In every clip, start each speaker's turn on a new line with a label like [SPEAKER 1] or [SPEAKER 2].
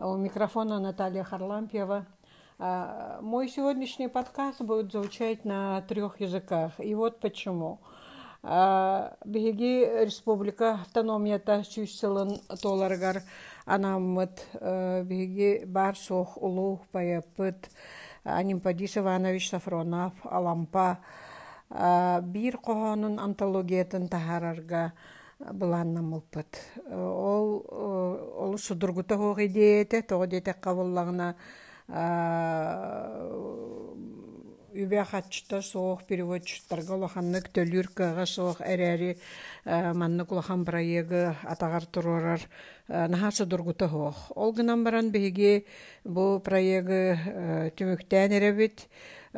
[SPEAKER 1] У микрофона Наталья Харлампьева. Мой сегодняшний подкаст будет звучать на трех языках. И вот почему. Беги республика автономията сүйсілін толаргар анаммыт э, беги бар сох улух паяпыт Анимпадис Иванович Сафронов алампа бир кохонун антологиятын тахарарга былааннамылпыт ол ол судургута хоох идеете того дете кабыллагына үбэх ачта соох переводчиктарга улаханнык төлүр кыга соох эрээри маннык улахан проегі атагар турурар наха судургута хоох ол гынан баран биһиги бу проегі түмүктään эребит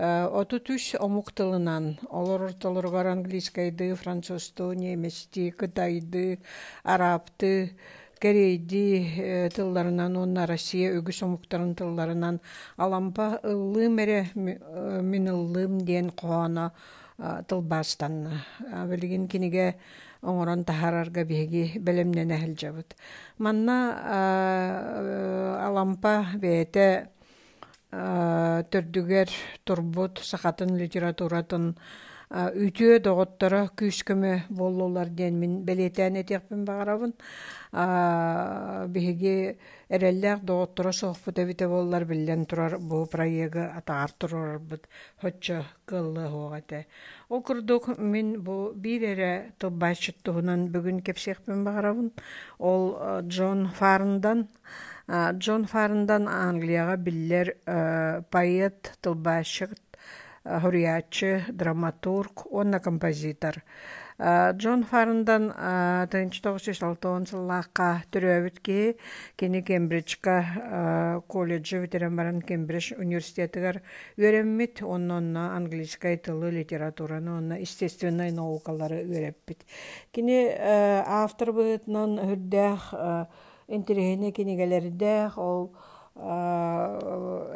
[SPEAKER 1] Оту түс омуктылынан, олор толоргар английскайды, французту, немести, кытайды, арабты, корейди тылларынан, онна Россия үгіс омуктарын тылларынан алампа ыллым эре мин ыллым диэн коона тылбастанна. Билигин киниге оңорон тахарарга биһиги белемнен. Манна алампа бэйте төрдүгер турбут сахатын литературатын үтүө доҕоттора күүскөмө боллулар диэн мин белетээн этиэхпин баҕарабын биһиги эрэллээх доҕоттора соохпут эбите боллар биллэн турар бу проега атаар турарбыт хоччо кыллы хуоҕате ол мин бу биир эре тылбайчыттуһунан бүгүн кепсиэхпин баҕарабын ол джон фарндан Джон Фарндан Англияға биллер поэт, тылбашык, хуриячы, драматург, онна композитор. Джон Фарндан 1906 сыллаққа түрөбіт ки кені Кембриджка колледжі ветеран баран Кембридж университетігер өреммит, онна английскай тылы литератураны, онна естественной наукалары өремпит. Кені автор бұйтынан хүрдәқ интереһине кинигэлэрдээх ол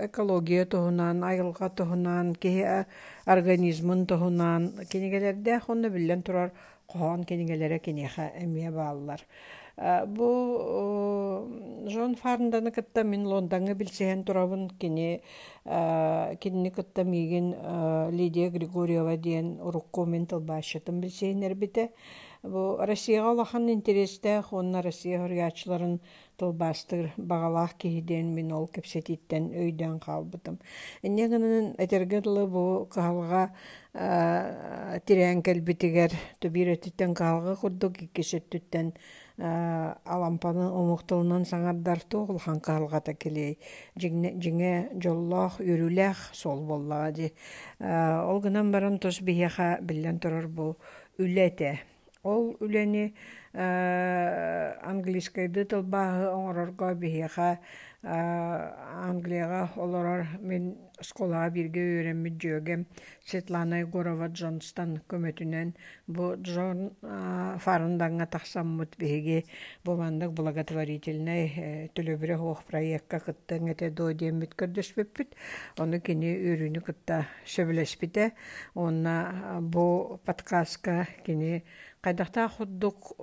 [SPEAKER 1] экология туһунан айылга туһунан киһи организмын туһунан кинигэлэрдээх онно биллэн турар коһоон кинигэлэре киниэхэ эмиэ бааллар. Бу жон фарнданы кытта мин билсеһэн турабын кини кинини кытта миигин лидия григорьева диэн урукку мен билсеһин эрбите Бу Россияга улахан интересте онна Россия хөргәчләрен тылбастыр багалах киһиден мин ол кепсетиттен өйдән калбытым. Инне гынын бу калга тирән кәлбитигәр төбиретиттен калга курдук кишеттен алампаны омуктылынан саңардар тугулхан калгата келей жиңе жоллох үрүлэх сол боллага ди. Ол гынан баран тус бияха биллен турар бу үлете Ол үлени английскайды тылбаһы оҥорорго биһиэхэ Англияга олорор мен сколага бирге үйренмит жөөгем Светлана Егорова Джонстан көмөтүнен бу Джон фарындаңа тахсаммыт биһиги бу мандык благотворительный э, төлөбүрэ хоох проектка кыттың эте до диэммит көрдөспеппит ону кини үрүнү кытта сөбүлеспите онна бу подкастка кини Кайдахта худдук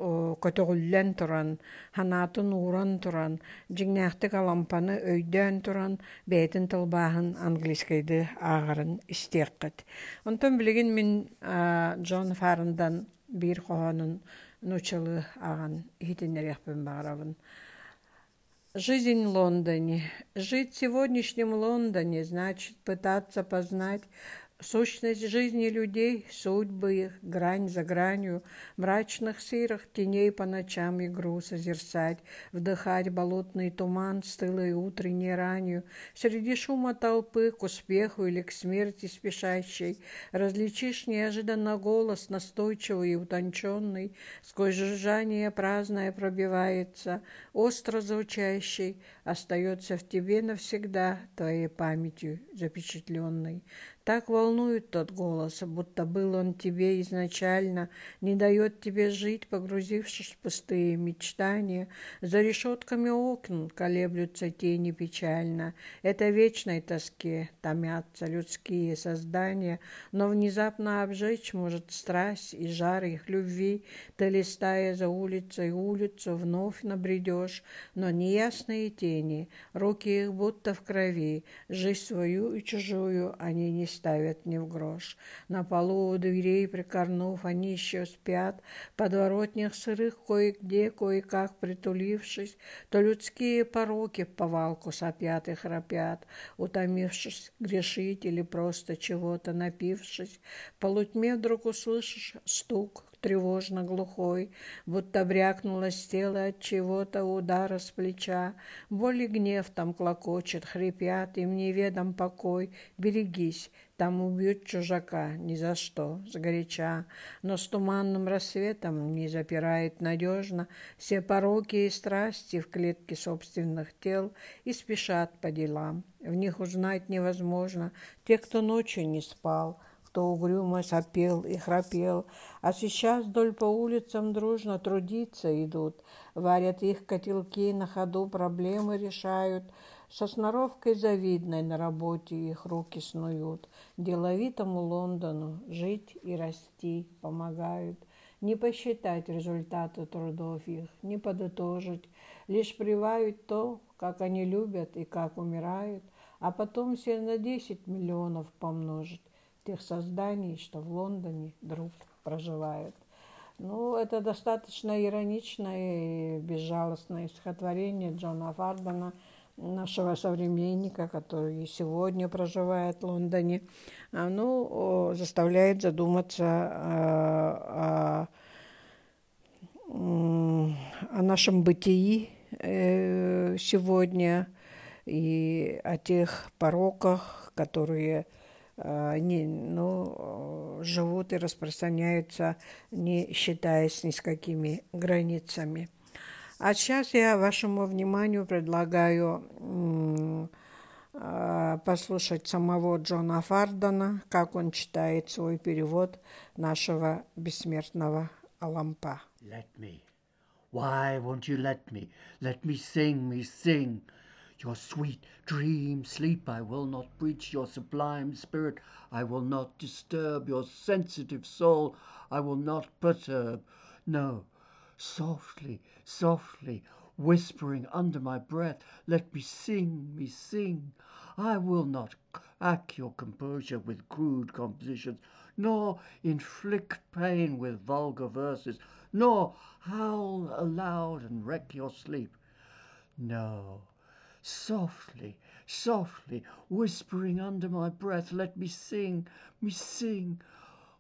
[SPEAKER 1] көтөгүллен туран, ханаатын уран туран, жиңнәхтик алампаны өйдөн туран, бәйтін тылбаһын английскайды ағарын истеққыт. Онтон билигин мин Джон Фарндан бир қоғанын нучалы аған хитиннеряхпен бағарабын. Жизнь в Лондоне. Жить в сегодняшнем Лондоне значит пытаться познать Сущность жизни людей, судьбы их, грань за гранью, мрачных сырых теней по ночам игру созерцать, вдыхать болотный туман стылой утренней ранью, среди шума толпы к успеху или к смерти спешащей, различишь неожиданно голос настойчивый и утонченный, сквозь жужжание праздное пробивается, остро звучащий, остается в тебе навсегда твоей памятью запечатленной. Так волнует тот голос, будто был он тебе изначально, не дает тебе жить, погрузившись в пустые мечтания. За решетками окон колеблются тени печально. Это вечной тоске томятся людские создания, но внезапно обжечь может страсть и жар их любви. Ты, листая за улицей улицу, вновь набредешь, но неясные тени, руки их будто в крови, жизнь свою и чужую они не ставят ни в грош. На полу у дверей прикорнув, они еще спят, подворотнях сырых кое-где, кое-как притулившись, то людские пороки в повалку сопят и храпят, утомившись грешить или просто чего-то напившись, полутьме вдруг услышишь стук, тревожно глухой, будто брякнуло с тела от чего-то удара с плеча. Боль и гнев там клокочет, хрипят, им неведом покой. Берегись, там убьют чужака, ни за что, сгоряча. Но с туманным рассветом не запирает надежно все пороки и страсти в клетке собственных тел и спешат по делам. В них узнать невозможно те, кто ночью не спал, кто угрюмо сопел и храпел, а сейчас вдоль по улицам дружно трудиться идут, варят их котелки, на ходу проблемы решают, со сноровкой завидной на работе их руки снуют, деловитому Лондону жить и расти помогают, не посчитать результаты трудов их, не подытожить, лишь привают то, как они любят и как умирают, а потом все на десять миллионов помножить тех созданий, что в Лондоне друг проживает. Ну, это достаточно ироничное и безжалостное стихотворение Джона Фардена, нашего современника, который сегодня проживает в Лондоне. Оно заставляет задуматься о, о, о нашем бытии э, сегодня и о тех пороках, которые не, ну, живут и распространяются, не считаясь ни с какими границами. А сейчас я вашему вниманию предлагаю послушать самого Джона Фардена, как он читает свой перевод нашего бессмертного Алампа.
[SPEAKER 2] Let me. Why won't you let me? Let me sing, me sing. Your sweet dream sleep I will not breach, your sublime spirit I will not disturb, your sensitive soul I will not perturb. No, softly, softly, whispering under my breath, let me sing, me sing. I will not crack your composure with crude compositions, nor inflict pain with vulgar verses, nor howl aloud and wreck your sleep. No, Softly, softly, whispering under my breath, let me sing, me sing.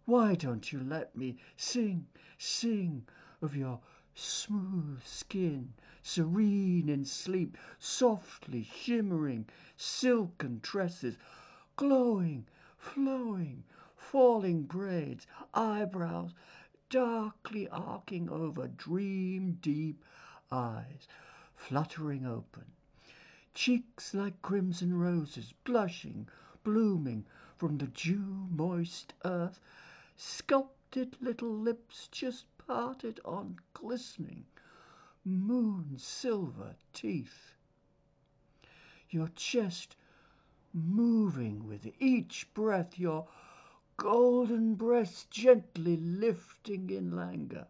[SPEAKER 2] Why don't you let me sing, sing of your smooth skin, serene in sleep, softly shimmering silken tresses, glowing, flowing, falling braids, eyebrows darkly arcing over dream deep eyes, fluttering open cheeks like crimson roses, blushing, blooming from the dew moist earth, sculpted little lips just parted on glistening moon silver teeth. Your chest moving with each breath, your golden breast gently lifting in languor.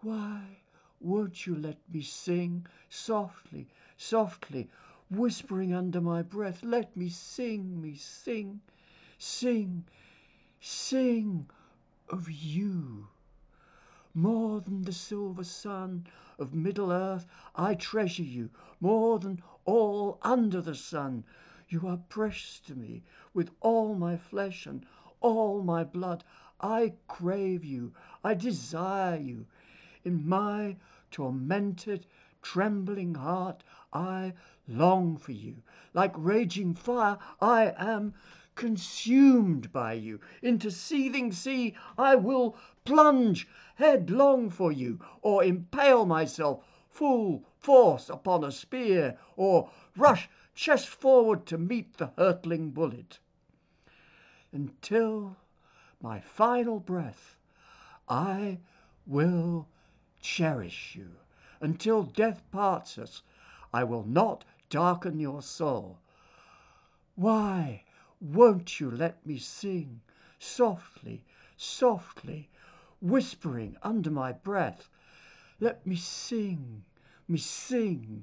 [SPEAKER 2] Why won't you let me sing softly, softly, whispering under my breath? Let me sing, me sing, sing, sing of you. More than the silver sun of Middle Earth, I treasure you more than all under the sun. You are precious to me with all my flesh and all my blood. I crave you, I desire you. In my tormented, trembling heart, I long for you. Like raging fire, I am consumed by you. Into seething sea I will plunge headlong for you, or impale myself full force upon a spear, or rush chest forward to meet the hurtling bullet. Until my final breath, I will cherish you. Until death parts us, I will not darken your soul. Why won't you let me sing softly, softly, whispering under my breath? Let me sing, me sing.